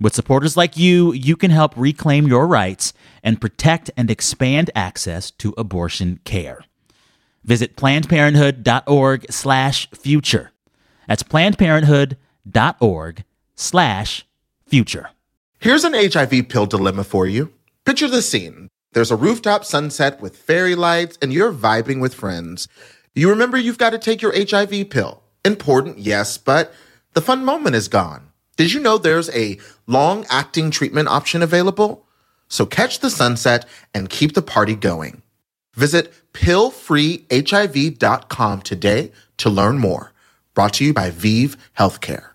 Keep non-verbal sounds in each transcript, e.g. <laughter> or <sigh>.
With supporters like you, you can help reclaim your rights and protect and expand access to abortion care. Visit plannedparenthood.org slash future. That's plannedparenthood.org slash future. Here's an HIV pill dilemma for you. Picture the scene. There's a rooftop sunset with fairy lights and you're vibing with friends. You remember you've got to take your HIV pill. Important, yes, but the fun moment is gone. Did you know there's a long acting treatment option available? So catch the sunset and keep the party going. Visit pillfreehiv.com today to learn more. Brought to you by ViiV Healthcare.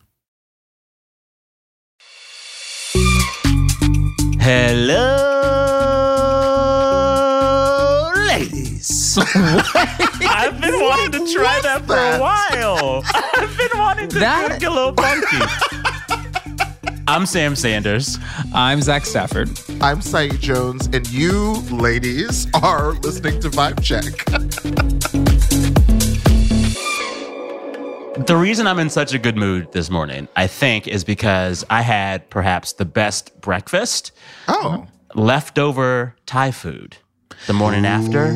Hello, ladies. <laughs> I've been wanting to try that for a while. I've been wanting to That- get a little funky. <laughs> I'm Sam Sanders. I'm Zach Stafford. I'm Saeed Jones, and you ladies are listening to Vibe Check. The reason I'm in such a good mood this morning, I think, is because I had perhaps the best breakfast. Oh. Leftover Thai food the morning after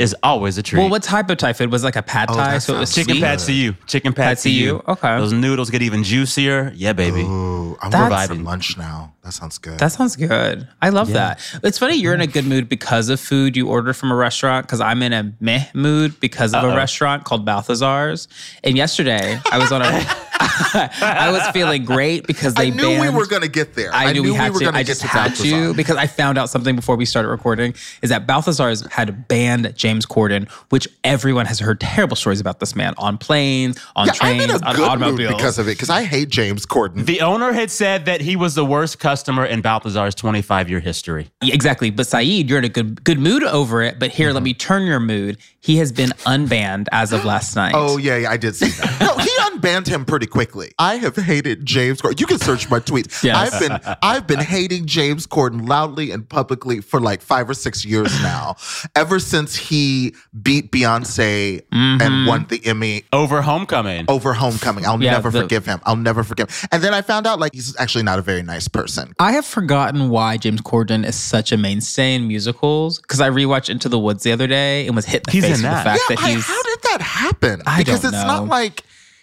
is always a treat. Well, what type of Thai food was it like a pad oh, Thai? that so it was sounds Chicken sweet? pad see ew. Chicken pad, Pad see see you. you? Okay. Those noodles get even juicier. Yeah, baby. Ooh, I'm That's- ready for lunch now. That sounds good. That sounds good. I love that. It's funny you're in a good mood because of food you order from a restaurant. Because I'm in a meh mood because of a restaurant called Balthazar's. And yesterday I was on a. <laughs> <laughs> I was feeling great because they I knew we were going to get there. I knew, we had were to. gonna I get just to had Balthazar. to because I found out something before we started recording. Is that Balthazar's had banned James Corden, which everyone has heard terrible stories about this man on planes, on Yeah, I'm trains, in a on good mood automobiles. because of it. Because I hate James Corden. The owner had said that he was the worst customer in Balthazar's 25 year history. Yeah, exactly. But Saeed, you're in a good good mood over it. But here, let mm-hmm. me turn your mood. He has been unbanned as of last night. Oh yeah, yeah, I did see that. <laughs> no, he unbanned him pretty quickly. I have hated James Corden. You can search my tweets. Yes. I've been I've been hating James Corden loudly and publicly for like five or six years now. Ever since he beat Beyonce and mm-hmm. won the Emmy Over Homecoming. over Homecoming. I'll Yeah, never the- forgive him. I'll never forgive. Him. And then I found out like he's actually not a very nice person. I have forgotten why James Corden is such a mainstay in musicals because I rewatched Into the Woods the other day and was hit in the He's face in with the fact yeah, that I- he's. how did that happen? I because don't it's know. not like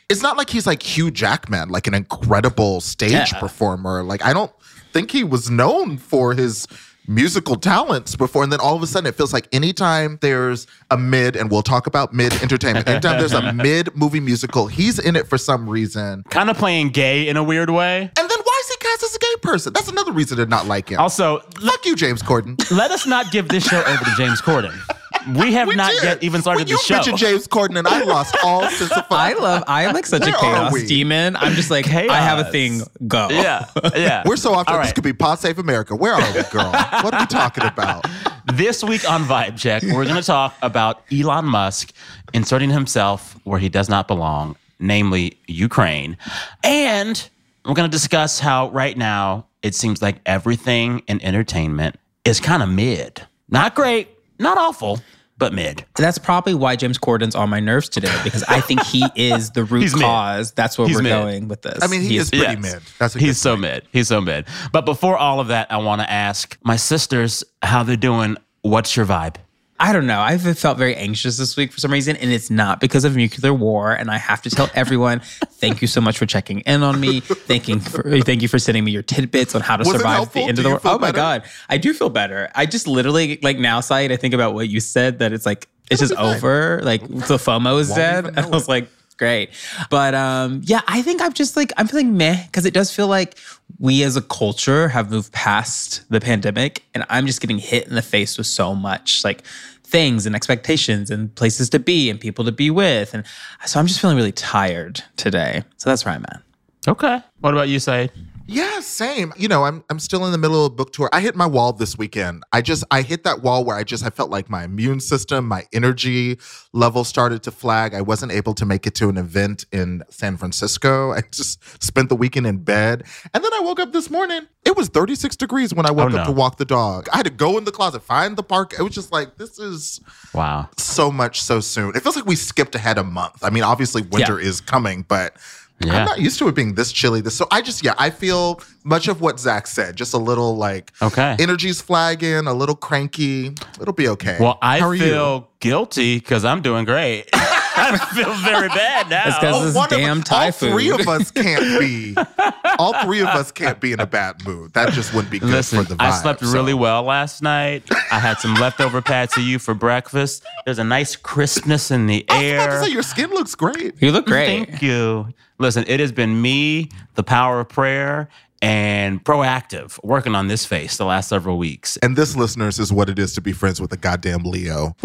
it's not like he's like Hugh Jackman, like an incredible stage Yeah. performer. Like I don't think he was known for his musical talents before and then all of a sudden it feels like anytime there's a mid and we'll talk about mid entertainment anytime there's a <laughs> mid movie musical he's in it for some reason Kind of playing gay in a weird way. and then why is he cast as a gay person that's another reason to not like him Also, fuck you james corden let us not give this show over to James Corden. <laughs> We have We not did. yet even started when the you show. mentioned james corden and i lost all <laughs> sense of fun I love. I am like such a Where are chaos demon. I'm just like hey, I have a thing. Go. yeah, yeah. <laughs> We're so off. All This could be Pod Save America. Where are we, girl? what are we talking about? This week on Vibe Check, we're going to talk about Elon Musk inserting himself where he does not belong, namely Ukraine. And we're going to discuss how right now it seems like everything in entertainment is kind of mid. Not great, not awful, but mid. That's probably why James Corden's on my nerves today because I think he <laughs> is the root He's mid. cause. That's where He's we're mid. going with this. I mean, he is pretty Yes. mid. That's a He's so thing. mid. He's so mid. But before all of that, I want to ask my sisters how they're doing. What's your vibe? I don't know. I've felt very anxious this week for some reason, and it's not because of nuclear war. And I have to tell everyone, <laughs> thank you so much for checking in on me. Thanking for thank you for sending me your tidbits on how to Was survive the end Do of the world. Oh my better? god, I do feel better. I just literally like now, Saeed, I think about what you said that it's like it's just over. Like the FOMO is Won't dead, and I was like. Great. But um, yeah, I think I'm just like, I'm feeling meh because it does feel like we as a culture have moved past the pandemic and I'm just getting hit in the face with so much like things and expectations and places to be and people to be with. And so I'm just feeling really tired today. So that's where I'm at. Okay. What about you, Saeed? Yeah, same. You know, I'm I'm still in the middle of a book tour. I hit my wall this weekend. I just I hit that wall where I just I felt like my immune system, my energy level started to flag. I wasn't able to make it to an event in San Francisco. I just spent the weekend in bed. And then I woke up this morning. It was 36 degrees when I woke Oh, up to walk the dog. I had to go in the closet, find the park. It was just like this is Wow. so much so soon. It feels like we skipped ahead a month. I mean, obviously winter is coming, but Yeah. I'm not used to it being this chilly. This so I just yeah, I feel much of what Zach said. Just a little like Okay. energy's flagging, a little cranky. It'll be okay. Well, I How are you? feel guilty because I'm doing great. <laughs> I feel very bad now. It's 'cause Oh, this one of- damn Thai all three of us can't be. <laughs> all three of us can't be in a bad mood. That just wouldn't be good Listen, for the vibe. I slept so. really well last night. I had some leftover pats of you for breakfast. There's a nice crispness in the air. I was about to say your skin looks great. You look great. Thank you. Listen, it has been me, the power of prayer, and proactive working on this face the last several weeks. And this, listeners, is what it is to be friends with a goddamn Leo.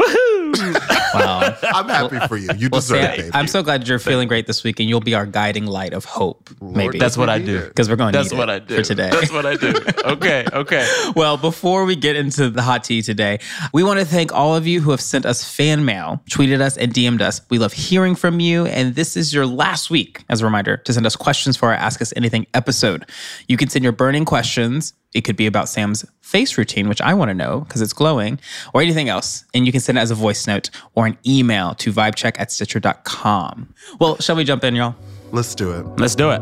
Wow. I'm happy for you. You Well, deserve it. I'm so glad you're feeling great this week and you'll be our guiding light of hope. maybe. That's what I do. because we're going to That's need what it I do for today. That's what I do. Okay, okay. <laughs> Well, before we get into the hot tea today, we want to thank all of you who have sent us fan mail, tweeted us, and DM'd us. We love hearing from you. And this is your last week, as a reminder, to send us questions for our Ask Us Anything episode. You can send your burning questions. It could be about Sam's face routine, which I want to know because it's glowing, or anything else. And you can send it as a voice note or an email to vibecheck at stitcher.com. Well, shall we jump in, y'all? Let's do it. Let's do it.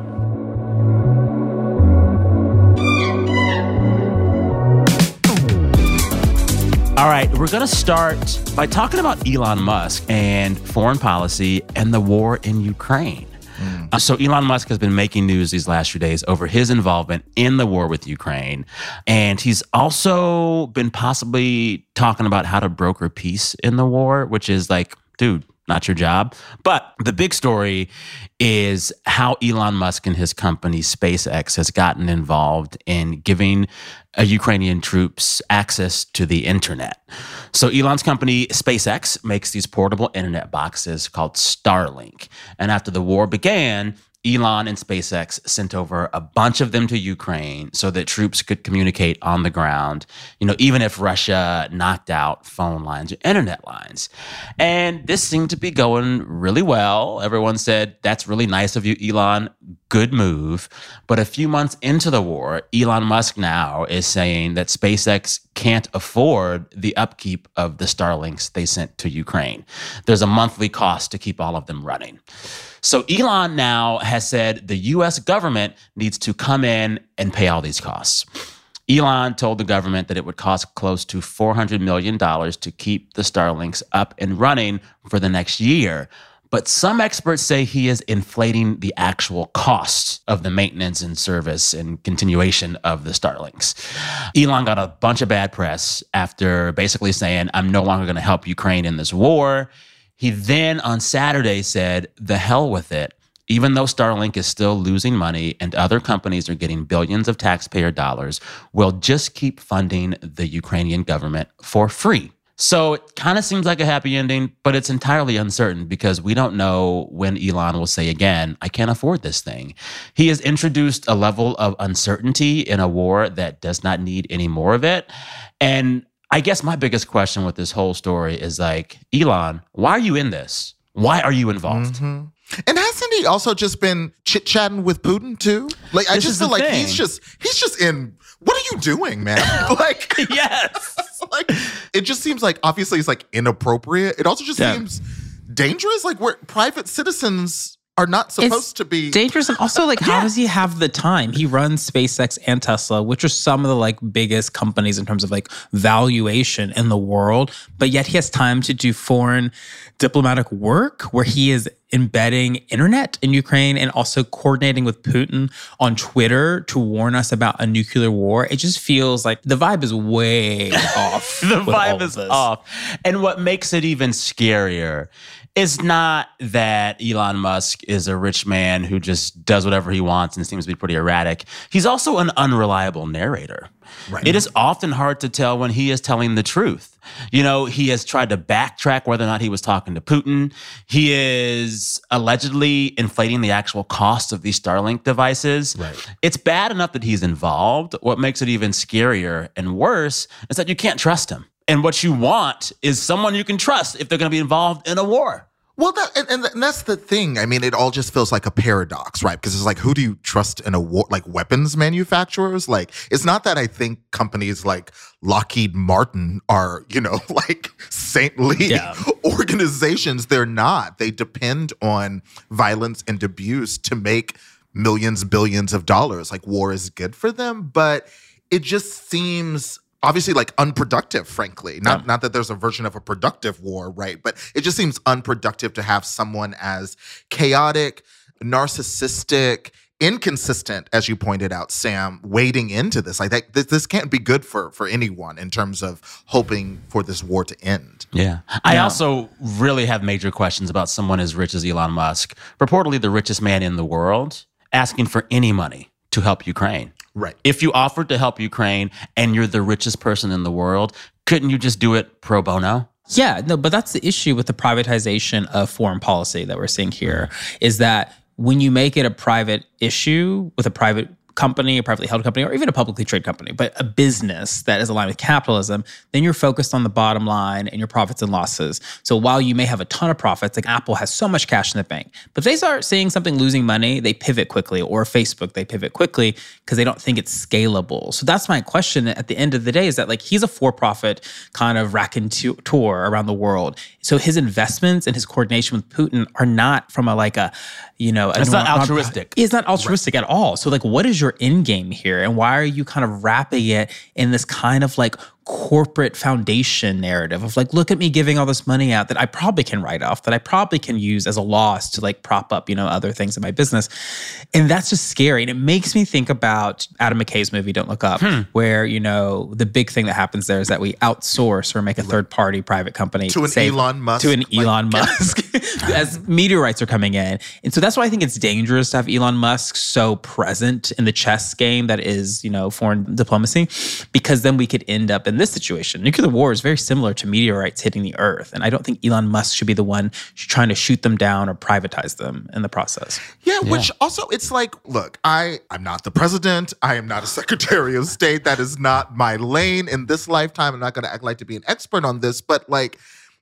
All right, we're going to start by talking about Elon Musk and foreign policy and the war in Ukraine. Uh, So, Elon Musk has been making news these last few days over his involvement in the war with Ukraine. And he's also been possibly talking about how to broker peace in the war, which is like, dude, not your job. But the big story is how Elon Musk and his company SpaceX has gotten involved in giving uh, Ukrainian troops access to the internet. So Elon's company SpaceX makes these portable internet boxes called Starlink. And after the war began, Elon and SpaceX sent over a bunch of them to Ukraine so that troops could communicate on the ground, you know, even if Russia knocked out phone lines or internet lines. And this seemed to be going really well. Everyone said, that's really nice of you, Elon. Good move. But a few months into the war, Elon Musk now is saying that SpaceX can't afford the upkeep of the Starlinks they sent to Ukraine. There's a monthly cost to keep all of them running. So Elon now has said the US government needs to come in and pay all these costs. Elon told the government that it would cost close to $400 million to keep the Starlinks up and running for the next year. But some experts say he is inflating the actual costs of the maintenance and service and continuation of the Starlinks. Elon got a bunch of bad press after basically saying, I'm no longer going to help Ukraine in this war. He then on Saturday said, the hell with it. Even though Starlink is still losing money and other companies are getting billions of taxpayer dollars, we'll just keep funding the Ukrainian government for free. So it kind of seems like a happy ending, but it's entirely uncertain because we don't know when Elon will say again, I can't afford this thing. He has introduced a level of uncertainty in a war that does not need any more of it. And I guess my biggest question with this whole story is like, Elon, why are you in this? Why are you involved? Mm-hmm. And hasn't he also just been chit chatting with Putin too? Like I just feel like thing. he's just he's just in. What are you doing, man? <laughs> like <laughs> yes. <laughs> like it just seems like obviously it's like inappropriate. It also just Yeah. seems dangerous. Like we're private citizens are not supposed to be dangerous. And also, like, how does he have the time? He runs SpaceX and Tesla, which are some of the like biggest companies in terms of like valuation in the world, but yet he has time to do foreign diplomatic work where he is embedding internet in Ukraine and also coordinating with Putin on Twitter to warn us about a nuclear war. It just feels like the vibe is way <laughs> off. the vibe is off. And what makes it even scarier is not that Elon Musk is a rich man who just does whatever he wants and seems to be pretty erratic. He's also an unreliable narrator. Right. It is often hard to tell when he is telling the truth. You know, he has tried to backtrack whether or not he was talking to Putin. He is allegedly inflating the actual cost of these Starlink devices. Right. It's bad enough that he's involved. What makes it even scarier and worse is that you can't trust him. And what you want is someone you can trust if they're going to be involved in a war. Well, that, and, and, that's the thing. I mean, it all just feels like a paradox, right? Because it's like, who do you trust in a war? Like weapons manufacturers? Like, it's not that I think companies like Lockheed Martin are, you know, <laughs> like saintly yeah. <laughs> organizations. They're not. They depend on violence and abuse to make millions, billions of dollars. Like, war is good for them, but it just seems obviously like unproductive frankly. Not yeah. not that there's a version of a productive war right? But it just seems unproductive to have someone as chaotic narcissistic inconsistent as you pointed out sam wading into this. Like that, this, this can't be good for for anyone in terms of hoping for this war to end. Yeah. I yeah. also really have major questions about someone as rich as elon musk reportedly the richest man in the world asking for any money to help ukraine Right. If you offered to help Ukraine and you're the richest person in the world, couldn't you just do it pro bono? Yeah, no, but that's the issue with the privatization of foreign policy that we're seeing here is that when you make it a private issue with a private company, a privately held company, or even a publicly traded company, but a business that is aligned with capitalism, then you're focused on the bottom line and your profits and losses. So while you may have a ton of profits, like Apple has so much cash in the bank, but if they start seeing something losing money, they pivot quickly, or Facebook, they pivot quickly because they don't think it's scalable. So that's my question at the end of the day is that like he's a for profit kind of raconteur around the world. So his investments and his coordination with Putin are not from a like a, you know, it's not altruistic. It's not altruistic right. at all. So like, what is your end game here, and why are you kind of wrapping it in this kind of like corporate foundation narrative of like, look at me giving all this money out that I probably can write off, that I probably can use as a loss to like prop up, you know, other things in my business. And that's just scary. And it makes me think about Adam McKay's movie, Don't Look Up, hmm. where, you know, the big thing that happens there is that we outsource or make a third party private company to an save, Elon Musk. To an Elon like, Musk <laughs> as meteorites are coming in. And so that's why I think it's dangerous to have Elon Musk so present in the chess game that is, you know, foreign diplomacy, because then we could end up in this situation. Nuclear war is very similar to meteorites hitting the Earth, and I don't think Elon Musk should be the one trying to shoot them down or privatize them in the process. Yeah, yeah. which also it's like, look, I I'm not the president. I am not a <laughs> Secretary of State. That is not my lane in this lifetime. I'm not going to act like to be an expert on this, but like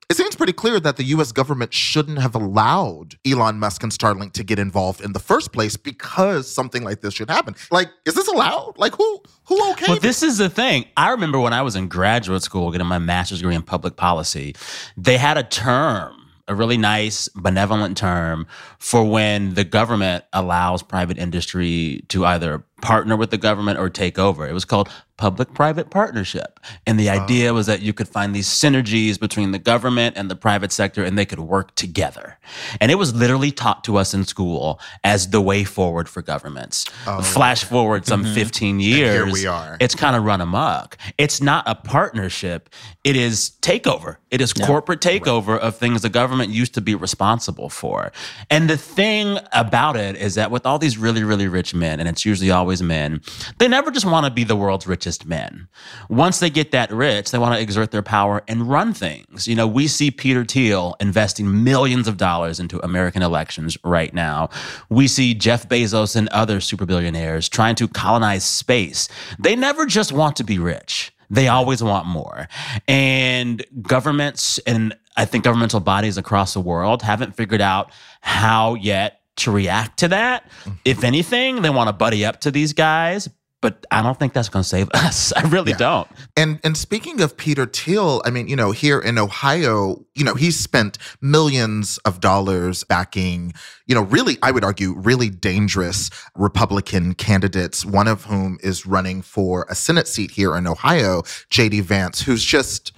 it seems pretty clear that the US government shouldn't have allowed Elon Musk and Starlink to get involved in the first place because something like this should happen. Like, is this allowed? Like, who who okay? Well, this is the thing. I remember when I was in graduate school getting my master's degree in public policy, they had a term a really nice benevolent term for when the government allows private industry to either partner with the government or take over. It was called public private partnership. And the idea was that you could find these synergies between the government and the private sector and they could work together. And it was literally taught to us in school as the way forward for governments. Oh. Flash forward some mm-hmm. 15 years. And here we are. It's kind of run amok. It's not a partnership, it is takeover. It is corporate takeover right. of things the government used to be responsible for. And the thing about it is that with all these really, really rich men, and it's usually always men, they never just want to be the world's richest richest men. Once they get that rich, they want to exert their power and run things. You know, we see Peter Thiel investing millions of dollars into American elections right now. We see Jeff Bezos and other super billionaires trying to colonize space. They never just want to be rich. They always want more. And governments and I think governmental bodies across the world haven't figured out how yet to react to that. Mm. If anything, they want to buddy up to these guys but I don't think that's going to save <laughs> us. I really Yeah. don't. And and speaking of Peter Thiel, I mean, you know, here in Ohio, you know, he's spent millions of dollars backing, you know, really, I would argue, really dangerous Republican candidates, one of whom is running for a Senate seat here in Ohio, JD Vance, who's just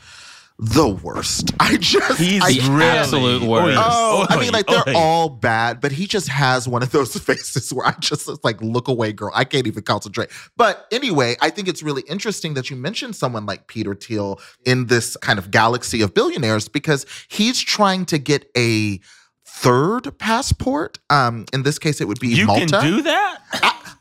the worst. <laughs> I just He's I, really absolute worst. Oh, I mean, like they're oy. all bad, but he just has one of those <laughs> faces where I just like, look away, girl. I can't even concentrate. But anyway, I think it's really interesting that you mentioned someone like Peter Thiel in this kind of galaxy of billionaires because he's trying to get a third passport. Um, in this case, it would be You Malta. can do that?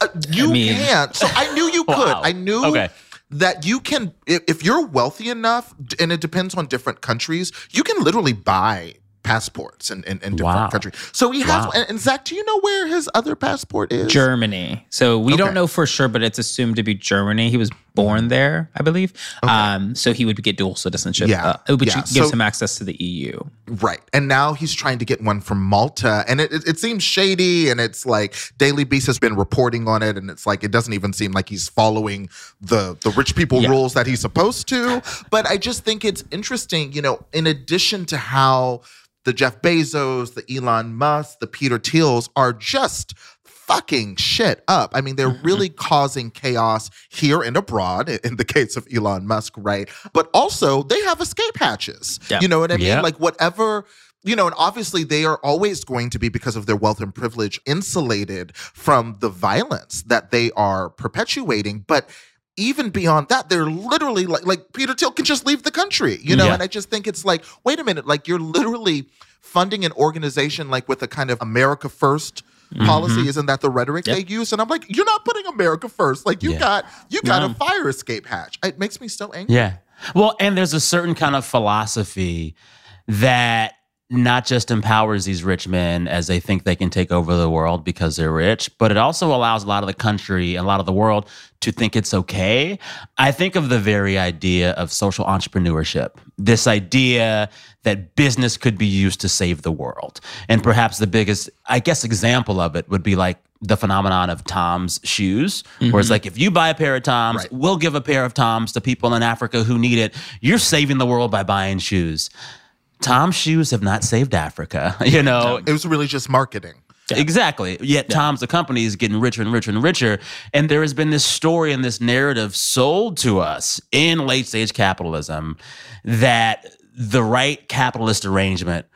Uh, you mean- can't. So I knew you <laughs> could. Wow. I knew Okay. That you can, if, you're wealthy enough, and it depends on different countries, you can literally buy passports in, in, in different Wow. countries. So he has, Wow. and, and Zach, do you know where his other passport is? Germany. So we Okay. don't know for sure, but it's assumed to be Germany. He was born there, I believe. Um, so he would get dual citizenship, Yeah. uh, which Yeah. gives So- him access to the EU. Right. And now he's trying to get one from Malta. And it, it, it seems shady. And it's like Daily Beast has been reporting on it. And it's like, it doesn't even seem like he's following the, the rich people Yeah. rules that he's supposed to. But I just think it's interesting, you know, in addition to how the Jeff Bezos, the Elon Musk, the Peter Thiels are just fucking shit up. I mean, they're mm-hmm. really causing chaos here and abroad in the case of Elon Musk, right? But also they have escape hatches. Yeah. You know what I mean? Yeah. Like whatever you know, and obviously they are always going to be, because of their wealth and privilege, insulated from the violence that they are perpetuating. But even beyond that, they're literally like, like Peter Thiel can just leave the country, you know? Yeah. And I just think it's like, wait a minute, like you're literally funding an organization like with a kind of America 1st mm-hmm. policy. Isn't that the rhetoric Yep. they use? And I'm like, you're not putting America first. Like you Yeah. got you got No. a fire escape hatch. It makes me so angry. Yeah. Well, and there's a certain kind of philosophy that not just empowers these rich men as they think they can take over the world because they're rich, but it also allows a lot of the country and a lot of the world to think it's okay. I think of the very idea of social entrepreneurship, this idea that business could be used to save the world. And perhaps the biggest, I guess, example of it would be like the phenomenon of Tom's shoes, where it's mm-hmm. like if you buy a pair of Tom's, Right. we'll give a pair of Toms to people in Africa who need it. You're saving the world by buying shoes. Tom's shoes have not saved Africa, <laughs> you know. It was really just marketing. Exactly. Yet Tom's the company is getting richer and richer and richer. And there has been this story and this narrative sold to us in late stage capitalism that the right capitalist arrangement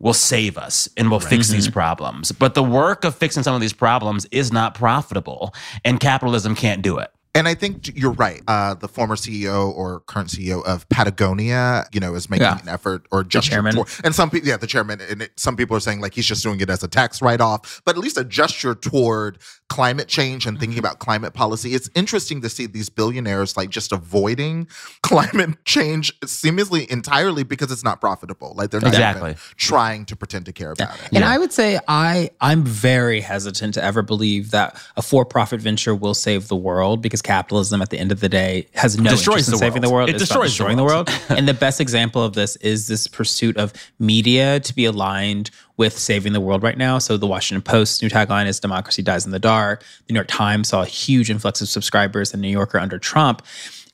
will save us and will fix mm-hmm. these problems. But the work of fixing some of these problems is not profitable, and capitalism can't do it. And I think you're right. Uh, the former CEO or current CEO of Patagonia, you know, is making Yeah. an effort or gesture chairman. toward, and some people, yeah, the chairman, and it, some people are saying like he's just doing it as a tax write off, but at least a gesture toward climate change and thinking about climate policy. It's interesting to see these billionaires like just avoiding <laughs> climate change seemingly entirely because it's not profitable. Like they're not Exactly. even trying to pretend to care about it. And I would say I I'm very hesitant to ever believe that a for-profit venture will save the world because capitalism at the end of the day has no Destroys interest in saving the world. It It's destroys the destroying the world. world. and the best example of this is this pursuit of media to be aligned with saving the world right now. So the Washington Post's new tagline is democracy dies in the dark. The New York Times saw a huge influx of subscribers in New Yorker under Trump.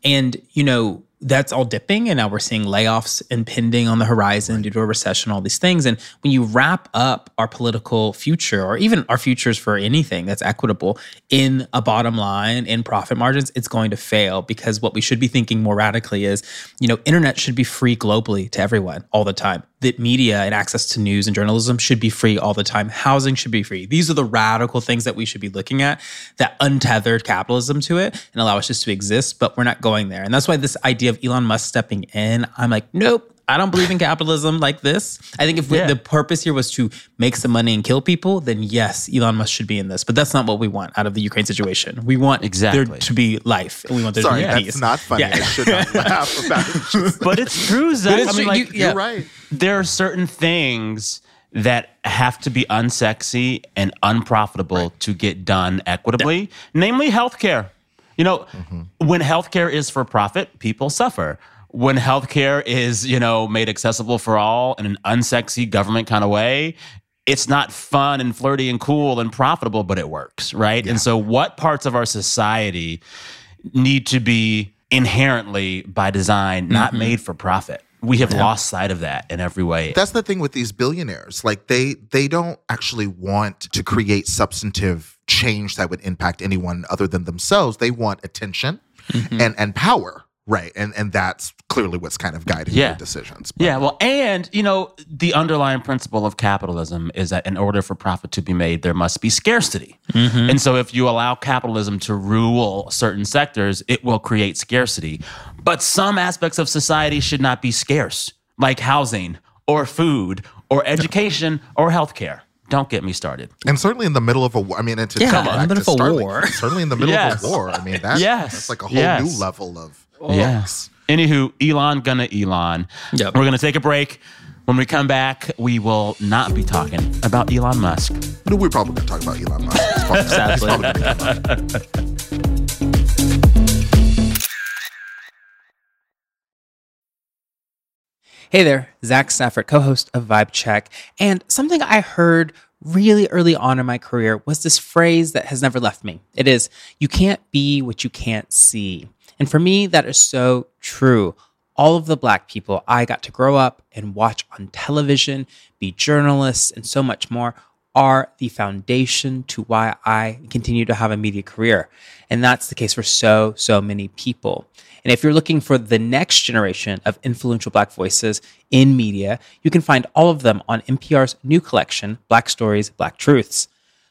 And, you know, that's all dipping and now we're seeing layoffs impending on the horizon due to a recession all these things. And when you wrap up our political future or even our futures for anything that's equitable in a bottom line in profit margins it's going to fail because what we should be thinking more radically is you know internet should be free globally to everyone all the time that media and access to news and journalism should be free all the time housing should be free these are the radical things that we should be looking at that untethered capitalism to it and allow us just to exist but we're not going there and that's why this idea of Elon Musk stepping in, I'm like, nope. I don't believe in capitalism like this. I think if we- the purpose here was to make some money and kill people, then yes, Elon Musk should be in this. But that's not what we want out of the Ukraine situation. We want Exactly. there to be life, and we want there Sorry, to be that's peace. not funny. Yeah. I should not <laughs> laugh about it. <laughs> But it's true, Zach. it's I mean, true. like, You- yeah. You're right. there are certain things that have to be unsexy and unprofitable to get done equitably, namely healthcare. You know, mm-hmm. when healthcare is for profit, people suffer. When healthcare is, you know, made accessible for all in an unsexy government kind of way, it's not fun and flirty and cool and profitable, but it works, right? And so, what parts of our society need to be inherently by design not mm-hmm. made for profit? We have lost sight of that in every way. That's the thing with these billionaires. Like they they don't actually want to create substantive change that would impact anyone other than themselves. They want attention mm-hmm. and and power. Right. And and that's clearly what's kind of guiding Yeah. their decisions. Yeah, well, and you know, the underlying principle of capitalism is that in order for profit to be made, there must be scarcity. Mm-hmm. And so, if you allow capitalism to rule certain sectors, it will create scarcity. But some aspects of society should not be scarce, like housing or food or education or healthcare. Don't get me started. And certainly in the middle of a war. I mean, and to Yeah, come in the middle of a Starlink, war. Certainly in the middle Yes. of a war. I mean, that's, Yes. that's like a whole Yes. new level of. Oh. Yes. Anywho, Elon gonna Elon. Yep. We're gonna take a break. When we come back, we will not be talking about Elon Musk. No, we're probably going to talk about Elon Musk. It's probably, it's probably gonna. Hey there, Zach Stafford, co host of Vibe Check. And something I heard really early on in my career was this phrase that has never left me. It is, you can't be what you can't see. And for me, that is so true. All of the black people I got to grow up and watch on television, be journalists, and so much more are the foundation to why I continue to have a media career. And that's the case for so, so many people. And if you're looking for the next generation of influential Black voices in media, you can find all of them on NPR's new collection, Black Stories, Black Truths.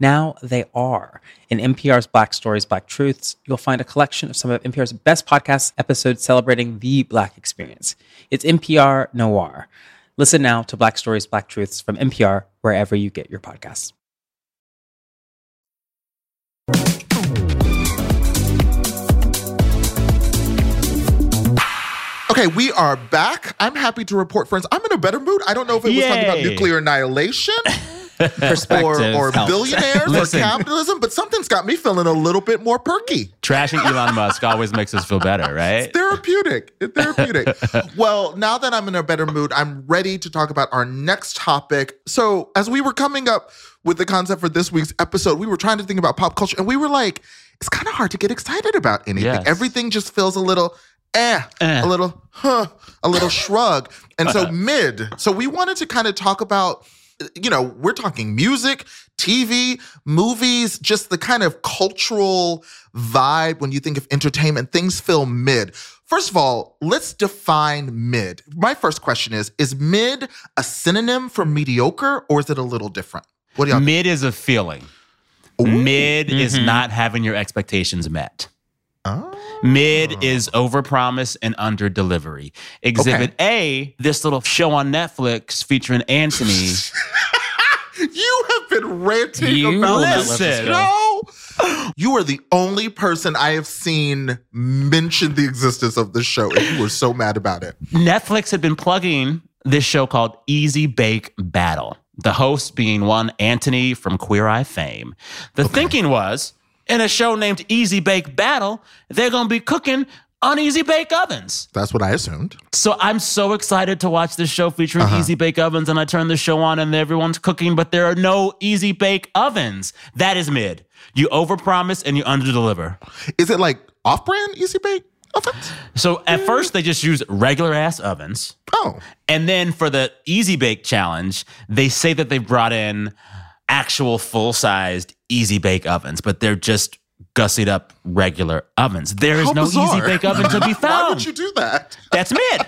Now they are. In NPR's Black Stories, Black Truths, you'll find a collection of some of NPR's best podcast episodes celebrating the Black experience. It's NPR Noir. Listen now to Black Stories, Black Truths from NPR wherever you get your podcasts. Okay, we are back. I'm happy to report, friends. I'm in a better mood. I don't know if it was talking about nuclear annihilation or, <laughs> Perspective or helps. billionaires or capitalism, but something's got me feeling a little bit more perky. Trashing Elon Musk always makes us feel better, right? It's therapeutic. It's therapeutic. <laughs> well, now that I'm in a better mood, I'm ready to talk about our next topic. So, as we were coming up with the concept for this week's episode, we were trying to think about pop culture and we were like, it's kind of hard to get excited about anything. Yes. Everything just feels a little eh, Eh. a little huh, a little shrug. And so <laughs> mid. So we wanted to kind of talk about you know, we're talking music, TV, movies, just the kind of cultural vibe when you think of entertainment, things feel mid. First of all, let's define mid. My first question is Is mid a synonym for mediocre or is it a little different? What do y'all Mid is a feeling. Mid is mm-hmm. not having your expectations met. Oh. Mid hmm. is overpromise and under delivery. Exhibit A, this little show on Netflix featuring Antoni. <laughs> You have been ranting You about will this this show. You are the only person I have seen mention the existence of this show, and you were so mad about it. Netflix had been plugging this show called Easy Bake Battle. The host being one Antoni from Queer Eye fame. The thinking was, in a show named Easy Bake Battle, they're gonna be cooking on Easy Bake ovens. That's what I assumed. So I'm so excited to watch this show featuring uh-huh. Easy Bake ovens, and I turn the show on and everyone's cooking, but there are no Easy Bake ovens. That is mid. You overpromise and you underdeliver. Is it like off-brand Easy Bake ovens? So at first they just use regular ass ovens. Oh, And then for the Easy Bake Challenge, they say that they brought in actual full sized Easy Bake ovens, but they're just gussied up regular ovens. There is how no bizarre. Easy Bake oven to be found. <laughs> Why would you do that? That's mid.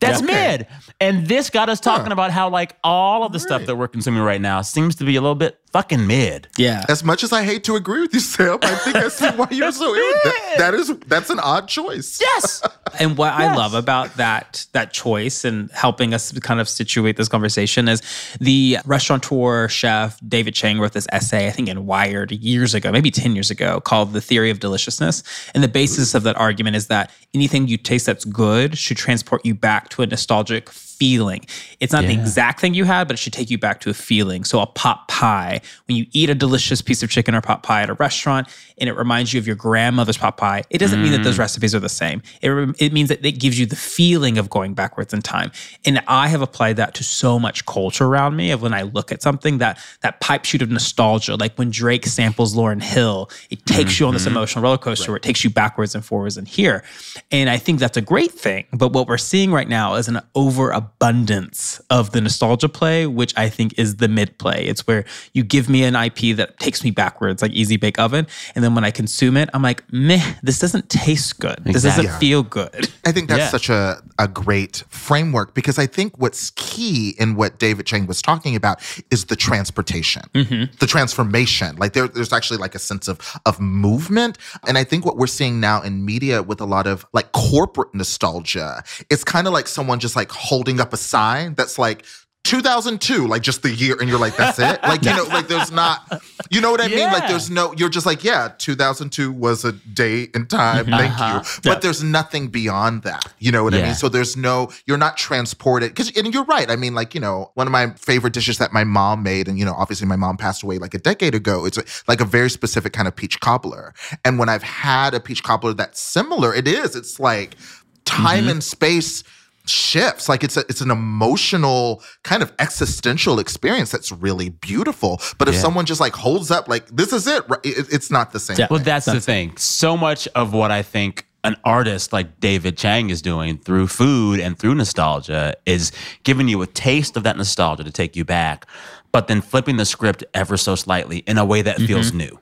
That's Okay. mid. And this got us talking about how like all of the stuff that we're consuming right now seems to be a little bit fucking mid. Yeah. As much as I hate to agree with you, Sam, I think I see why you're so. <laughs> That, that is that's an odd choice. Yes. <laughs> And what I love about that that choice and helping us kind of situate this conversation is the restaurateur chef David Chang wrote this essay, I think in Wired years ago, maybe 10 years ago, called The Theory of Deliciousness. And the basis of that argument is that anything you taste that's good should transport you back to a nostalgic feeling. It's not the exact thing you had, but it should take you back to a feeling. So a pot pie, when you eat a delicious piece of chicken or pot pie at a restaurant and it reminds you of your grandmother's pot pie, it doesn't mean that those mm. recipes are the same. It, it means that it gives you the feeling of going backwards in time. And I have applied that to so much culture around me of when I look at something that that pipe shoot of nostalgia, like when Drake samples Lauryn Hill, it takes you on this mm-hmm. emotional roller coaster where it takes you backwards and forwards and here. And I think that's a great thing. But what we're seeing right now is an overabundance of the nostalgia play, which I think is the mid play. It's where you give me an IP that takes me backwards, like Easy Bake Oven. And then when I consume it, I'm like, meh, this doesn't taste good. This doesn't feel good. I think that's Yeah. such a, a great framework because I think what's key in what David Chang was talking about is the transportation, mm-hmm. the transformation. Like there, there's actually like a sense of of movement. And I think what we're seeing now in media with a lot of like corporate nostalgia, it's kind of like someone just like holding up a sign that's like 2002, like just the year, and you're like, that's it. Like you know, like there's not, you know what I mean? Like there's no, you're just like, yeah, 2002 was a day and time. Thank Uh-huh. you. But there's nothing beyond that. You know what I mean? So there's no, you're not transported. Cause, and you're right. I mean, like, you know, one of my favorite dishes that my mom made, and, you know, obviously my mom passed away like a decade ago. It's a, like a very specific kind of peach cobbler. And when I've had a peach cobbler that's similar, it is, it's like time Mm-hmm. and space shifts like it's a, it's an emotional kind of existential experience that's really beautiful but if Yeah. someone just like holds up like this is it right, it it's not the same Yeah. Well, that's the thing. So much of what I think an artist like David Chang is doing through food and through nostalgia is giving you a taste of that nostalgia to take you back, but then flipping the script ever so slightly in a way that feels mm-hmm. new.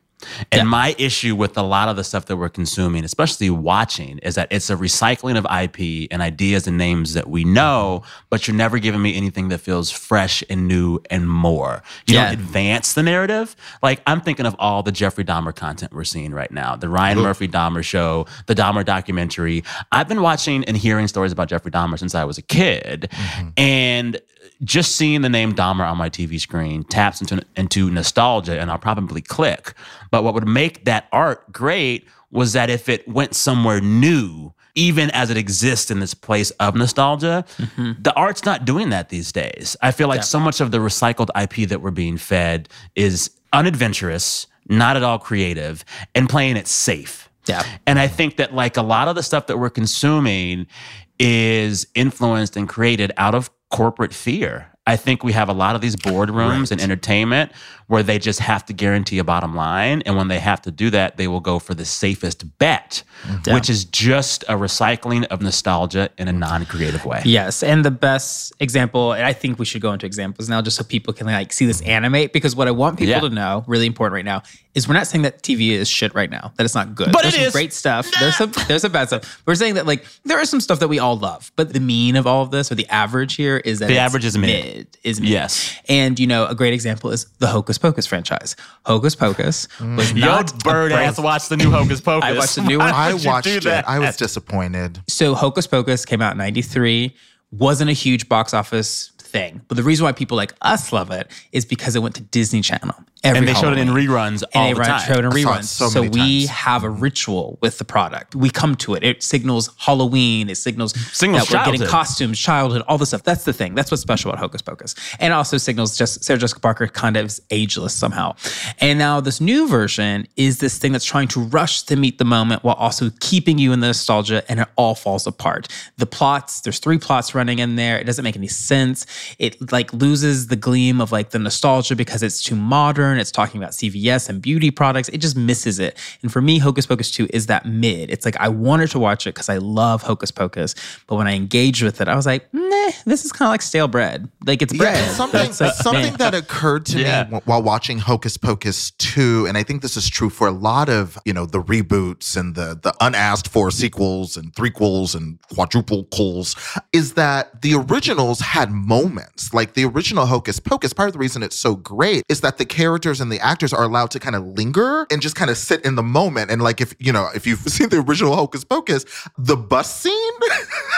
And my issue with a lot of the stuff that we're consuming, especially watching, is that it's a recycling of IP and ideas and names that we know, but you're never giving me anything that feels fresh and new and more. You Yeah. don't advance the narrative. Like I'm thinking of all the Jeffrey Dahmer content we're seeing right now. The Ryan Murphy Dahmer show, the Dahmer documentary. I've been watching and hearing stories about Jeffrey Dahmer since I was a kid. Mm-hmm. And just seeing the name Dahmer on my TV screen taps into into nostalgia and I'll probably click. But what would make that art great was that if it went somewhere new, even as it exists in this place of nostalgia, mm-hmm. the art's not doing that these days. I feel like so much of the recycled IP that we're being fed is unadventurous, not at all creative, and playing it safe. Yeah. And I think that like a lot of the stuff that we're consuming is influenced and created out of corporate fear. I think we have a lot of these boardrooms and entertainment where they just have to guarantee a bottom line. And when they have to do that, they will go for the safest bet, mm-hmm. which is just a recycling of nostalgia in a non creative way. Yes, and the best example, and I think we should go into examples now, just so people can like see this mm-hmm. animate. Because what I want people Yeah. to know, really important right now, is we're not saying that TV is shit right now. That it's not good. But there's it some is. great stuff. There's some there's some bad stuff. We're saying that like there is some stuff that we all love, but the mean of all of this, or the average here, is that The it's average is mid. Is mid. Yes. and you know a great example is the Hocus Pocus franchise. Hocus Pocus mm. was Yo, not a bird brand- ass, watch the new Hocus <laughs> Pocus. I watched the new <laughs> one. I would you watched do it. that? I was disappointed. So Hocus Pocus came out in 93, wasn't a huge box office thing. But the reason why people like us love it is because it went to Disney Channel. Every and they showed it in reruns And all they the time. showed it in I saw it reruns. so So, we times. have a ritual with the product. We come to it. It signals Halloween. It signals, Signals that we're getting costumes, childhood, all this stuff. That's the thing. That's what's special about Hocus Pocus. And also signals just Sarah Jessica Parker kind of is ageless somehow. And now this new version is this thing that's trying to rush to meet the moment while also keeping you in the nostalgia, and it all falls apart. The plots, there's three plots running in there. It doesn't make any sense. It like loses the gleam of like the nostalgia because it's too modern. It's talking about CVS and beauty products. It just misses it. And for me, Hocus Pocus 2 is that mid. It's like I wanted to watch it because I love Hocus Pocus, but when I engaged with it, I was like, nah, this is kind of like stale bread. Like it's bread. Yeah, something It's like, something meh. that occurred to Yeah. me while watching Hocus Pocus 2, and I think this is true for a lot of, you know, the reboots and the the unasked for sequels and threequels and quadruple quels, is that the originals had moments moments. Like the original Hocus Pocus, part of the reason it's so great is that the characters and the actors are allowed to kind of linger and just kind of sit in the moment. And like if you know, if you've <laughs> seen the original Hocus Pocus, the bus scene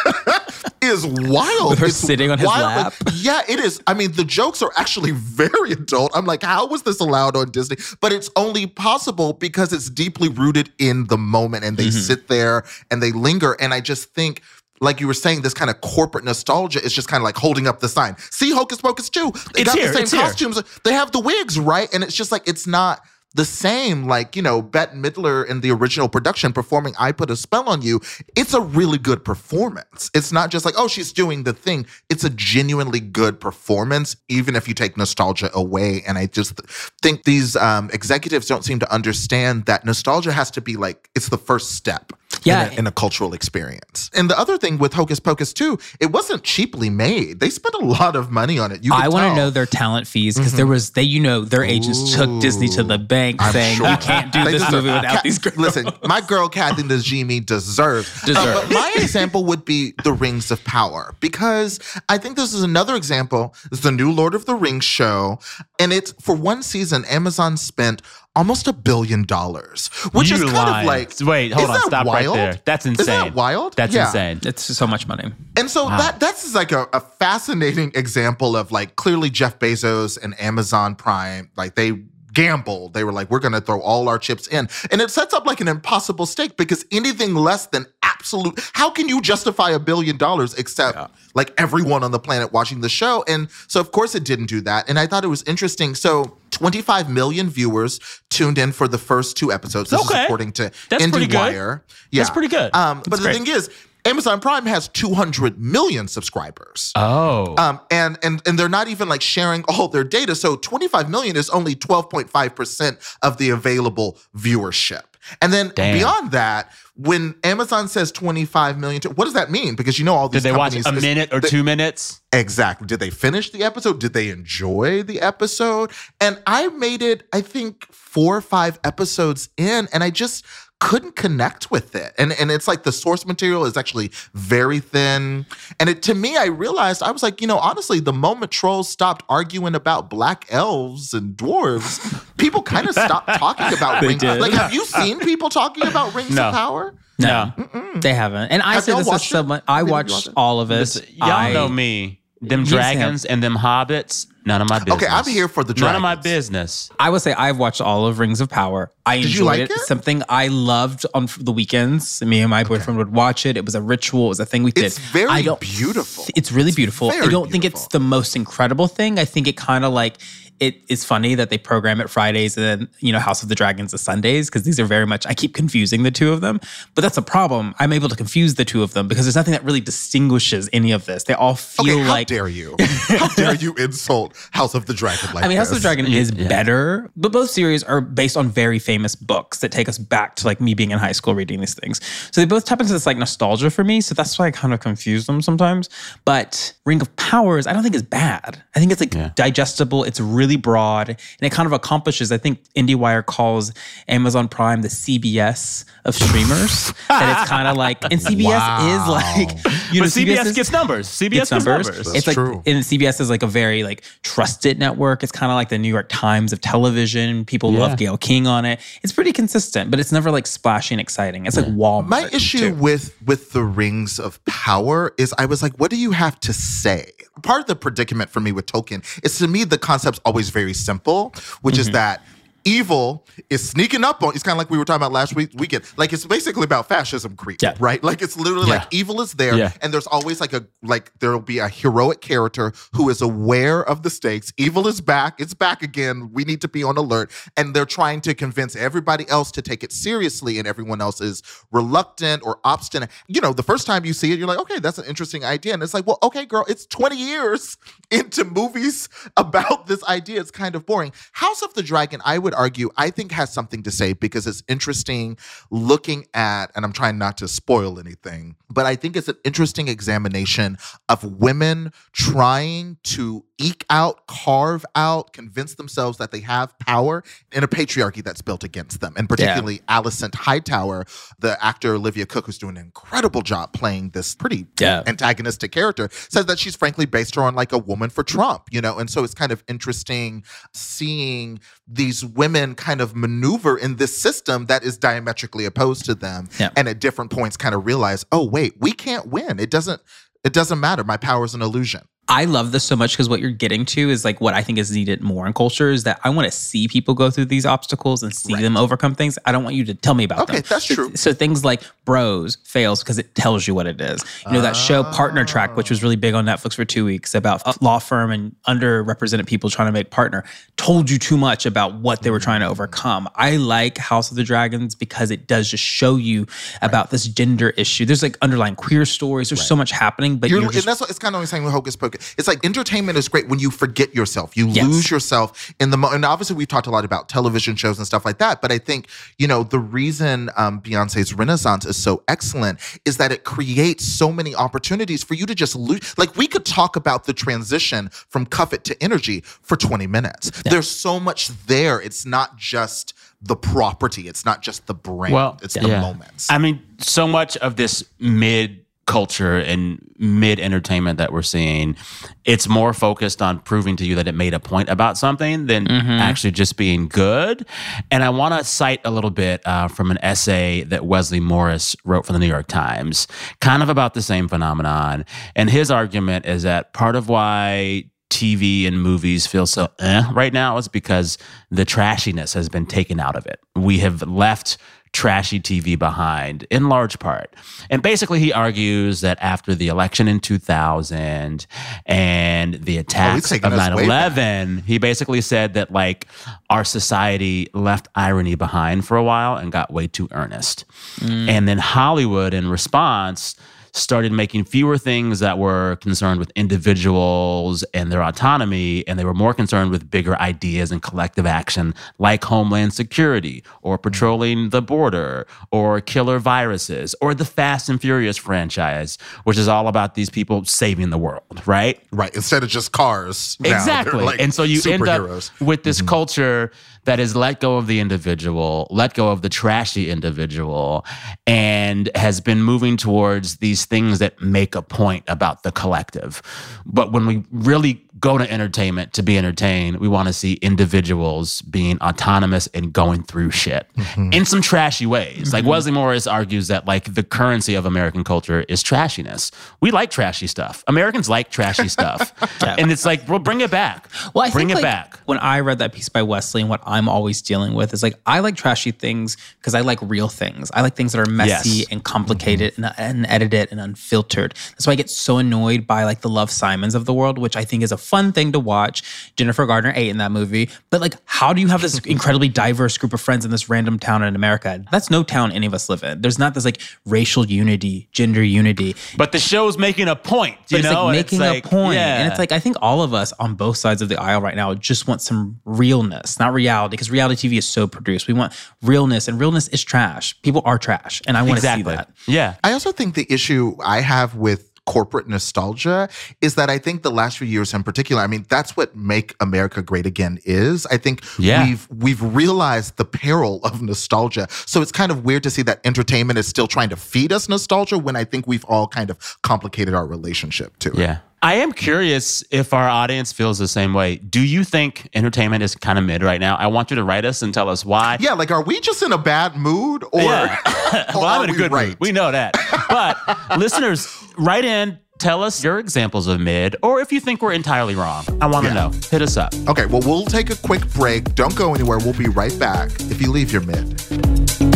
<laughs> is wild. With her It's sitting on his wild. lap. Like, yeah, it is. I mean, the jokes are actually <laughs> very adult. I'm like, how was this allowed on Disney? But it's only possible because it's deeply rooted in the moment and they Mm-hmm. sit there and they linger. And I just think, like you were saying, this kind of corporate nostalgia is just kind of like holding up the sign. See Hocus Pocus 2. They It's got here, the same it's here. costumes. They have the wigs, right? And it's just like, it's not the same. Like, you know, Bette Midler in the original production performing I Put a Spell on You. It's a really good performance. It's not just like, oh, she's doing the thing. It's a genuinely good performance, even if you take nostalgia away. And I just think these um, executives don't seem to understand that nostalgia has to be like, it's the first step. Yeah. In a, in a cultural experience. And the other thing with Hocus Pocus 2, it wasn't cheaply made. They spent a lot of money on it. You I want to know their talent fees because there was they you know their agents took Disney to the bank I'm saying sure. you can't do this deserve- movie without these girls. Listen, my girl <laughs> Kathy Najimy deserves. Uh, Deserve. but my example would be The Rings of Power because I think this is another example. It's the new Lord of the Rings show, and it's for one season. Amazon spent almost a billion dollars, which is You kind lying. of like Wait, hold on, that stop right there. That's Isn't that insane. wild? That's Yeah. insane. It's so much money. And so that that's just like a, a fascinating example of like clearly Jeff Bezos and Amazon Prime, like they gambled. They were like, we're gonna throw all our chips in. And it sets up like an impossible stake because anything less than absolute how can you justify a billion dollars except like everyone on the planet watching the show? And so of course it didn't do that. And I thought it was interesting. So 25 million viewers tuned in for the first two episodes. This Okay. is according to That's. IndieWire. Yeah. That's pretty good. Um, but the great. thing is, Amazon Prime has 200 million subscribers. Oh. Um, and and and they're not even like sharing all their data. So 25 million is only 12.5% of the available viewership. And then Damn. beyond that, when Amazon says 25 million, what does that mean? Because you know all these Did they watch a minute or they- two minutes? Exactly. Did they finish the episode? Did they enjoy the episode? And I made it, I think, four or five episodes in, and I just couldn't connect with it. And and it's like the source material is actually very thin. And it to me, I realized I was like, you know, honestly, the moment trolls stopped arguing about black elves and dwarves, people kind of stopped <laughs> talking about rings. did. Like, have you seen people talking about rings No. of power? No, they haven't. And I Have say y'all this as watched it? someone I Did watched all of it. Listen, y'all I- know me. Them dragons and them hobbits, none of my business. Okay, I'm here for the None of my business. I would say I've watched all of Rings of Power. I Did enjoyed you like it. it? Something I loved on the weekends. Me and my boyfriend would watch it. It was a ritual. It was a thing we did. It's very I don't- beautiful. It's really beautiful. I don't think it's the most incredible thing. I think it kind of like it is funny that they program it Fridays and then you know House of the Dragons is Sundays because these are very much. I keep confusing the two of them, but that's a problem. I'm able to confuse the two of them because there's nothing that really distinguishes any of this. They all feel Okay, how like dare you? How <laughs> dare you insult House of the Dragon like I mean, House of the? Dragon is better, but both series are based on very famous books that take us back to like me being in high school reading these things. So they both tap into this like nostalgia for me. So that's why I kind of confuse them sometimes. But Ring of Powers, I don't think is bad. I think it's like digestible. It's really broad, and it kind of accomplishes. I think IndieWire calls Amazon Prime the CBS of streamers. that it's <laughs> kind of like, and CBS is like, you know, But CBS is- gets numbers. CBS gets gets numbers. numbers. It's like true. and CBS is like a very like trusted network. It's kind of like the New York Times of television. People Yeah. love Gayle King on it. It's pretty consistent, but it's never like splashy and exciting. It's like Walmart. My issue too. with with the Rings of Power is I was like, what do you have to say? Part of the predicament for me with Tolkien is to me the concept's always very simple, which Mm-hmm. is that evil is sneaking up on it's kind of like we were talking about last week weekend like it's basically about fascism creep Yeah. right like it's literally Yeah. like evil is there Yeah. and there's always like a like there'll be a heroic character who is aware of the stakes evil is back it's back again we need to be on alert and they're trying to convince everybody else to take it seriously and everyone else is reluctant or obstinate you know the first time you see it you're like okay that's an interesting idea and it's like well okay girl it's 20 years <laughs> into movies about this idea it's kind of boring house of the dragon i would argue i think has something to say because it's interesting looking at and i'm trying not to spoil anything but i think it's an interesting examination of women trying to eke out, carve out, convince themselves that they have power in a patriarchy that's built against them. And particularly yeah. Alicent Hightower, the actor Olivia Cooke, who's doing an incredible job playing this pretty yeah. antagonistic character, says that she's frankly based her on like a woman for Trump, you know? And so it's kind of interesting seeing these women kind of maneuver in this system that is diametrically opposed to them. Yeah. And at different points kind of realize, oh, wait, we can't win. It doesn't it doesn't matter. My power is an illusion. I love this so much because what you're getting to is like what I think is needed more in culture is that I want to see people go through these obstacles and see right. them overcome things. I don't want you to tell me about okay, them. Okay, that's true. So, things like Bros fails because it tells you what it is. You know, that show Partner Track, which was really big on Netflix for two weeks about a law firm and underrepresented people trying to make partner, told you too much about what they were trying to mm. overcome. I like House of the Dragons because it does just show you about right. this gender issue. There's like underlying queer stories. There's right. so much happening, but you're, you're just, and that's what it's kind of always saying with Hocus Pocus. It's like entertainment is great when you forget yourself. You yes. lose yourself in the moment. And obviously, we've talked a lot about television shows and stuff like that. But I think, you know, the reason um, Beyonce's Renaissance is so excellent is that it creates so many opportunities for you to just lose. Like, we could talk about the transition from Cuff It to Energy for 20 minutes. Yeah. There's so much there. It's not just the property, it's not just the brand, well, it's yeah. the moments. I mean, so much of this mid culture and mid entertainment that we're seeing, it's more focused on proving to you that it made a point about something than mm-hmm. actually just being good. And I want to cite a little bit uh, from an essay that Wesley Morris wrote for the New York Times, kind of about the same phenomenon. And his argument is that part of why TV and movies feel so eh right now is because the trashiness has been taken out of it. We have left trashy TV behind in large part. And basically, he argues that after the election in 2000 and the oh, attacks oh, of 9 11, he basically said that like our society left irony behind for a while and got way too earnest. Mm. And then Hollywood, in response, started making fewer things that were concerned with individuals and their autonomy, and they were more concerned with bigger ideas and collective action, like homeland security or patrolling the border or killer viruses or the Fast and Furious franchise, which is all about these people saving the world, right? Right. Instead of just cars. Exactly. Like and so you end up with this mm-hmm. culture that is let go of the individual, let go of the trashy individual, and has been moving towards these things that make a point about the collective. But when we really go to entertainment to be entertained, we want to see individuals being autonomous and going through shit mm-hmm. in some trashy ways. Mm-hmm. Like Wesley Morris argues that like the currency of American culture is trashiness. We like trashy stuff. Americans like trashy stuff. <laughs> yeah. And it's like, well, bring it back. Well, I bring it like back. When I read that piece by Wesley and what I'm always dealing with is like, I like trashy things because I like real things. I like things that are messy yes. and complicated mm-hmm. and, and edited and unfiltered. That's why I get so annoyed by like the Love Simons of the world, which I think is a fun thing to watch. Jennifer Gardner ate in that movie. But like, how do you have this <laughs> incredibly diverse group of friends in this random town in America? That's no town any of us live in. There's not this like racial unity, gender unity. But the show's making a point, you but know? It's like making a point. Yeah. And it's like, I think all of us on both sides of the aisle right now just want some realness, not reality, because reality TV is so produced. We want realness, and realness is trash. People are trash. And I want exactly. to see that. Yeah. I also think the issue I have with corporate nostalgia is that I think the last few years in particular, I mean, that's what make America great again is. I think yeah. we've we've realized the peril of nostalgia. So it's kind of weird to see that entertainment is still trying to feed us nostalgia when I think we've all kind of complicated our relationship to it. Yeah. I am curious if our audience feels the same way. Do you think entertainment is kind of mid right now? I want you to write us and tell us why. Yeah, like are we just in a bad mood or, yeah. <laughs> well, I'm in a good right? mood. We know that. But <laughs> listeners, write in tell us your examples of mid, or if you think we're entirely wrong. I want to yeah. know. Hit us up. Okay, well, we'll take a quick break. Don't go anywhere. We'll be right back if you leave your mid.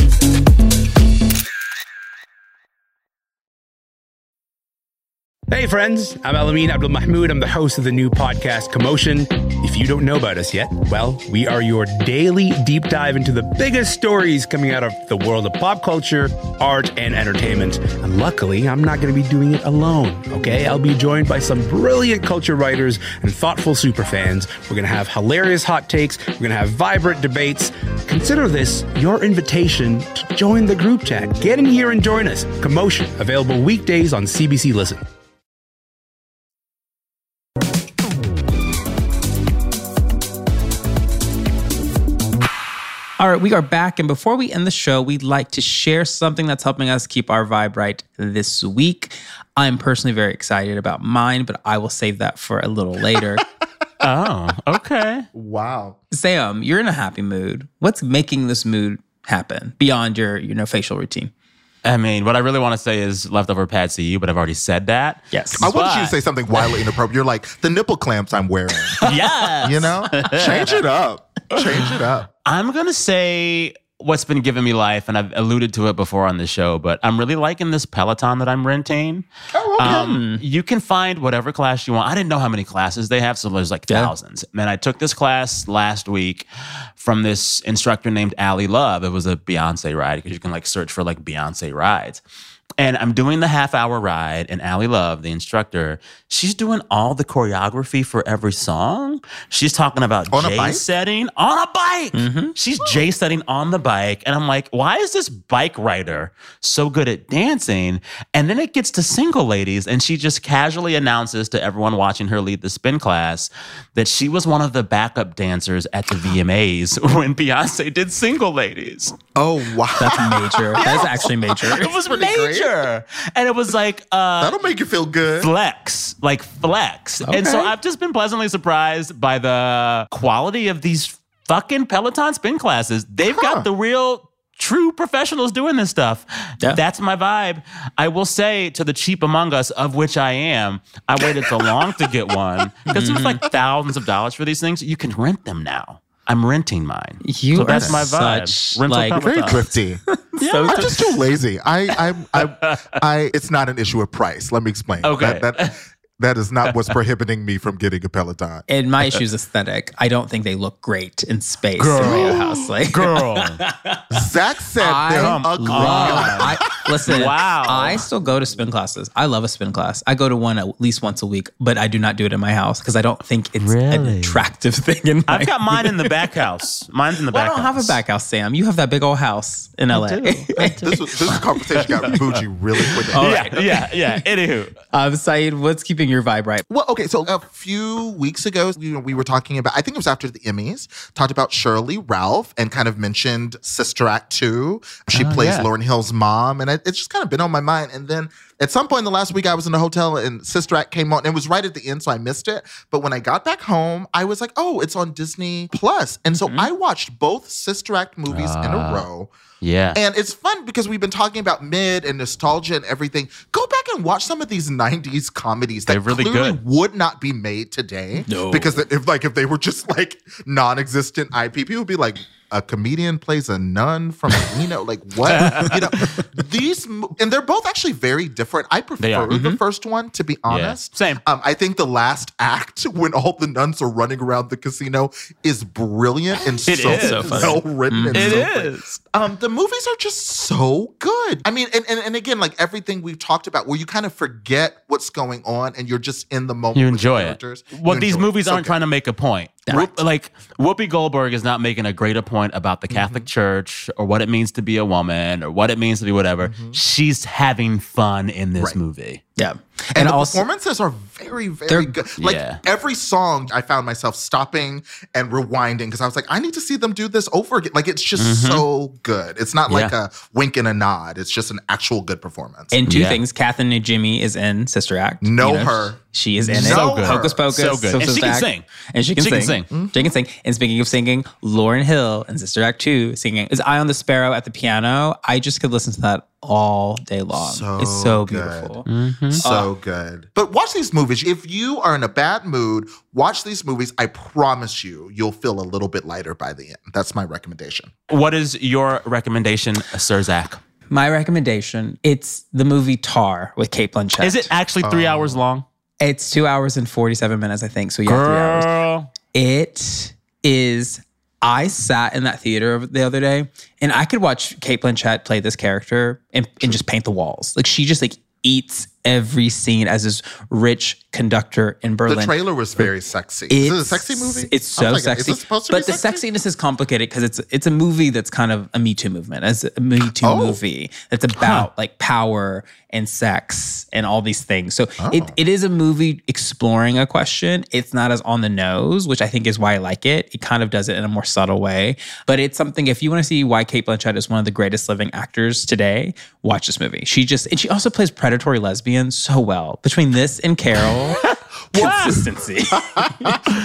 Hey friends, I'm Elamin Abdelmahmoud. I'm the host of the new podcast Commotion. If you don't know about us yet, well, we are your daily deep dive into the biggest stories coming out of the world of pop culture, art, and entertainment. And luckily, I'm not going to be doing it alone, okay? I'll be joined by some brilliant culture writers and thoughtful superfans. We're going to have hilarious hot takes, we're going to have vibrant debates. Consider this your invitation to join the group chat. Get in here and join us. Commotion, available weekdays on CBC Listen. All right, we are back. And before we end the show, we'd like to share something that's helping us keep our vibe right this week. I'm personally very excited about mine, but I will save that for a little later. <laughs> Oh, okay. Wow. Sam, you're in a happy mood. What's making this mood happen beyond your, you know, facial routine? I mean, what I really want to say is leftover pad see ew, but I've already said that. Yes. I wanted you to say something wildly inappropriate. You're like, the nipple clamps I'm wearing. <laughs> Yes. You know? <laughs> Change it up. Change it up. I'm going to say what's been giving me life, and I've alluded to it before on the show, but I'm really liking this Peloton that I'm renting. Oh, okay. Um, you can find whatever class you want. I didn't know how many classes they have, so there's like Yeah. thousands. Man, I took this class last week from this instructor named Ali Love. It was a Beyonce ride because you can like search for like Beyonce rides. And I'm doing the half hour ride, and Ali Love, the instructor, she's doing all the choreography for every song. She's talking about On a J bike? setting on a bike. Mm-hmm. She's J setting on the bike. And I'm like, why is this bike rider so good at dancing? And then it gets to single ladies, and she just casually announces to everyone watching her lead the spin class that she was one of the backup dancers at the VMAs <laughs> when Beyonce did single ladies. Oh, wow. That's major. That is actually major. It was pretty great. Major. And it was like, uh, That'll make you feel good. flex, like flex. And so I've just been pleasantly surprised by the quality of these fucking Peloton spin classes. They've Huh. got the real true professionals doing this stuff. Yeah. That's my vibe. I will say to the cheap among us, of which I am, I waited so long to get one because it was like thousands of dollars for these things. You can rent them now. I'm renting mine. You so are that's my vibe. such, Rental like, Very thrifty. <laughs> So I'm just too lazy. I, I, I, I, it's not an issue of price. Let me explain. Okay. That, that, that is not what's <laughs> prohibiting me from getting a Peloton. and my issue is aesthetic. I don't think they look great in space in my house. Like, Girl. <laughs> Zach said I they're love. ugly. I, listen, Wow. I still go to spin classes. I love a spin class. I go to one at least once a week, but I do not do it in my house because I don't think it's an attractive <laughs> thing. In my I've got mine in the back house. Mine's in the Well, I don't house. have a back house, Sam. You have that big old house in LA. This, was, this conversation got bougie really quick. All Yeah, right. yeah, yeah. Anywho. Um, Saeed, what's keeping your vibe right? Well, okay, so a few weeks ago, you know, we were talking about, I think it was after the Emmys, talked about Sheryl Lee Ralph and kind of mentioned Sister Act 2. She ah, plays yeah. Lauryn Hill's mom, and it, it's just kind of been on my mind. And then at some point in the last week, I was in a hotel and Sister Act came on, and it was right at the end, so I missed it. But when I got back home, I was like, oh, it's on Disney Plus. And so I watched both Sister Act movies in a Ah. row. Yeah. And it's fun because we've been talking about mid and nostalgia and everything. Go back and watch some of these '90s comedies that They're really clearly good. would not be made today. No. because if like if they were just like non-existent IP, people would be like a comedian plays a nun from you know <laughs> like what you know these and they're both actually very different. I prefer the first one to be honest. Same. Um, I think the last act <laughs> when all the nuns are running around the casino is brilliant and so. So well written. and It so is. Um, the movies are just so good. I mean, and, and, and again, like everything we've talked about, where you kind of forget what's going on and you're just in the moment. You with the enjoy it. Well, these it. movies aren't good. trying to make a point. Whoop- like Whoopi Goldberg is not making a greater point about the Catholic mm-hmm. Church or what it means to be a woman or what it means to be whatever. Mm-hmm. She's having fun in this Right. movie. Yeah. And, And, the also, performances are very, very They're- good. Like Yeah. every song, I found myself stopping and rewinding because I was like, I need to see them do this over again. Like it's just mm-hmm. so good. It's not like a wink and a nod. It's just an actual good performance. and two Yeah. things. Catherine Najimy is in Sister Act. Know her. She is in So it. good. Hocus Pocus. So good. And Sister she can sing. And she can She can sing. sing. Mm-hmm. She can sing. And speaking of singing, Lauryn Hill in Sister Act 2 singing is Eye on the Sparrow at the piano. I just could listen to that all day long. So it's so good. beautiful. Mm-hmm. So uh, good. But watch these movies. If you are in a bad mood, watch these movies. I promise you, you'll feel a little bit lighter by the end. That's my recommendation. What is your recommendation, Sir Zach? My recommendation, it's the movie Tar with Cate Blanchett. Is it actually three Oh. hours long? It's two hours and 47 minutes, I think. So yeah, three hours. Girl. It is. I sat in that theater the other day and I could watch Cate Blanchett play this character and, and just paint the walls. Like she just like eats every scene as this rich conductor in Berlin. The trailer was very sexy. is it a sexy movie? It's so like, sexy. Is it supposed to but the sexy? sexiness is complicated because it's it's a movie that's kind of a Me Too movement. It's a Me Too Oh. movie that's about like power and sex and all these things. So it, Oh. it is a movie exploring a question. It's not as on the nose, which I think is why I like it. It kind of does it in a more subtle way. But it's something if you want to see why Cate Blanchett is one of the greatest living actors today, watch this movie. She just and she also plays predatory lesbian so well. Between this and Carol, <laughs> consistency. <laughs>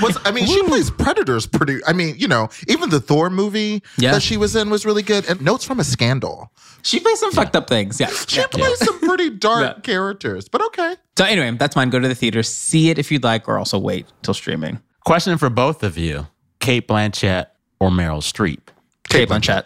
Was, I mean, she plays predators pretty. I mean, you know, even the Thor movie Yeah. that she was in was really good. And Notes from a Scandal. She plays some fucked up things. Yeah. She Yeah. plays some pretty <laughs> dark Yeah. characters, but okay. So anyway, that's mine. Go to the theater, see it if you'd like, or also wait till streaming. Question for both of you Cate Blanchett or Meryl Streep? Cate Blanchett.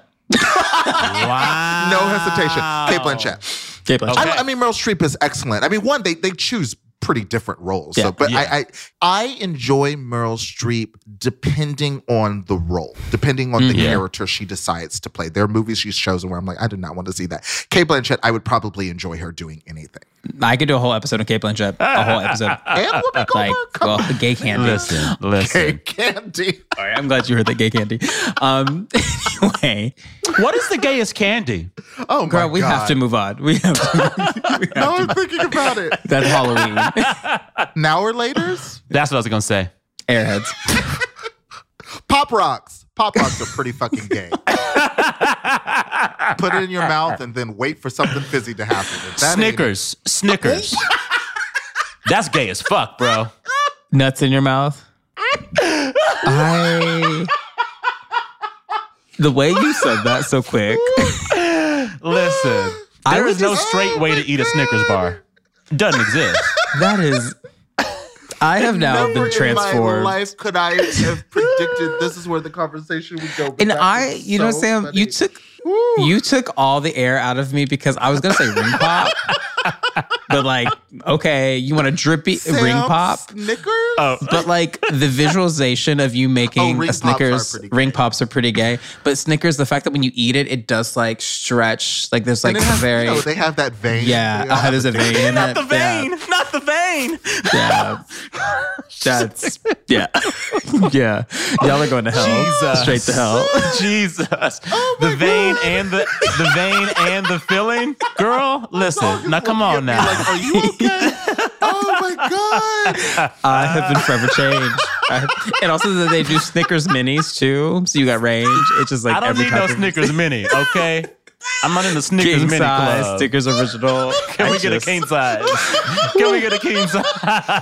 Wow. No hesitation. Cate Blanchett. Cate Blanchett. I, I mean, Meryl Streep is excellent. I mean, one, they they choose pretty different roles. Yeah. so, but Yeah. I, I I enjoy Meryl Streep depending on the role, depending on the mm, Yeah. character she decides to play. There are movies she's chosen where I'm like, I do not want to see that. Cate Blanchett, I would probably enjoy her doing anything. I could do a whole episode on Cate Blanchett. A whole episode. <laughs> And Whoopi like, Goldberg, come well, gay candy. Listen, <laughs> listen. Hey, Candy. All right, <laughs> I'm glad you heard that gay candy. Um, anyway, What is the gayest candy? Oh my girl, we God. have to move on. We have to. we have Now I'm thinking about it. That's Halloween. Now or later's? That's what I was going to say. Airheads. Pop rocks. Pop rocks are pretty fucking gay. Put it in your mouth and then wait for something fizzy to happen. That Snickers. Snickers. That's gay as fuck, bro. Nuts in your mouth. I. The way you said that so quick. Listen, I there was is no just- straight oh way to eat a Snickers bar. Doesn't exist. That is. I have now Never been in my transformed. life could I have predicted this is where the conversation would go. And I, you know, so Sam, funny. you took Woo. you took all the air out of me because I was gonna say ring pop, but like, okay, you want a drippy Sam ring pop, Snickers. Oh. but like the visualization of you making Oh, a Snickers pretty ring pops are pretty gay. But Snickers, the fact that when you eat it, it does like stretch, like there's like and it has, very. you know, they have that vein. yeah, uh, there's a <laughs> vein in Not it. the vein. Not the vein. Yeah, yeah. that's yeah, <laughs> yeah. Y'all are going to hell, Jesus. straight to hell. <laughs> Jesus. Oh the vein and the the vein and the filling. Girl, listen. Now come on now. Like, are you okay? <laughs> oh my god! I have been forever changed. Have- and also that they do Snickers minis too, so you got range. It's just like I don't every need no of Snickers mini, okay? I'm not in the Snickers king mini size club. Snickers original. <laughs> Can I we get a just- king size? Can we get a king size? Oh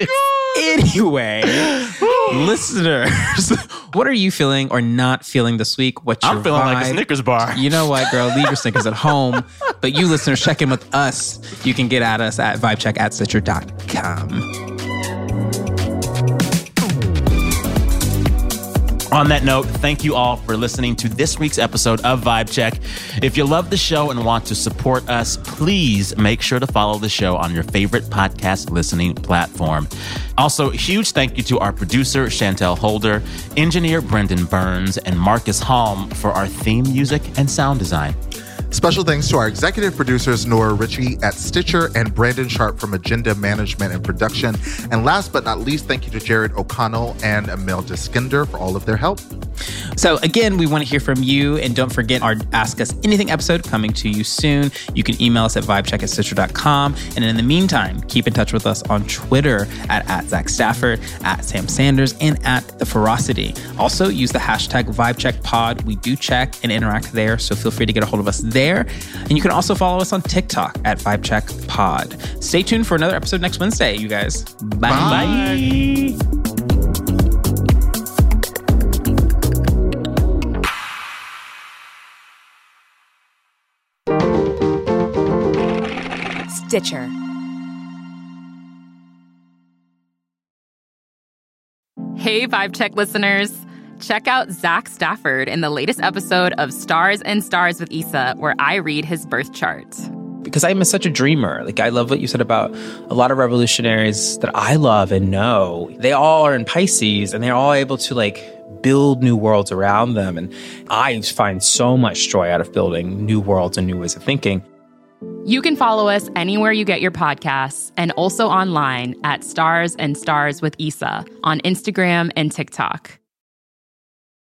my god. Anyway, <laughs> listeners, what are you feeling or not feeling this week? What's your I'm feeling like a? Snickers bar. You know what, girl? Leave your Snickers at home. But you listeners, check in with us. You can get at us at vibecheck at stitcher.com. On that note, thank you all for listening to this week's episode of Vibe Check. If you love the show and want to support us, please make sure to follow the show on your favorite podcast listening platform. Also, huge thank you to our producer, Chantel Holder, engineer Brendan Burns, and Marcus Halm for our theme music and sound design. Special thanks to our executive producers, Nora Ritchie at Stitcher and Brandon Sharp from Agenda Management and Production. And last but not least, thank you to Jared O'Connell and Emil Deskinder for all of their help. So again, we want to hear from you, and don't forget our Ask Us Anything episode coming to you soon. You can email us at vibecheck at stitcher.com. And in the meantime, keep in touch with us on Twitter at, at Zach Stafford, at Sam Sanders, and at The Ferocity. Also, use the hashtag VibeCheckPod. We do check and interact there, so feel free to get a hold of us there. And you can also follow us on TikTok at VibeCheckPod. Stay tuned for another episode next Wednesday, you guys. Bye. Stitcher. Hey, Vibe Check listeners. Check out Zach Stafford in the latest episode of Stars and Stars with Issa, where I read his birth chart. because I'm such a dreamer. Like I love what you said about a lot of revolutionaries that I love and know. They all are in Pisces and they're all able to like build new worlds around them and I find so much joy out of building new worlds and new ways of thinking. You can follow us anywhere you get your podcasts and also online at Stars and Stars with Isa on Instagram and TikTok.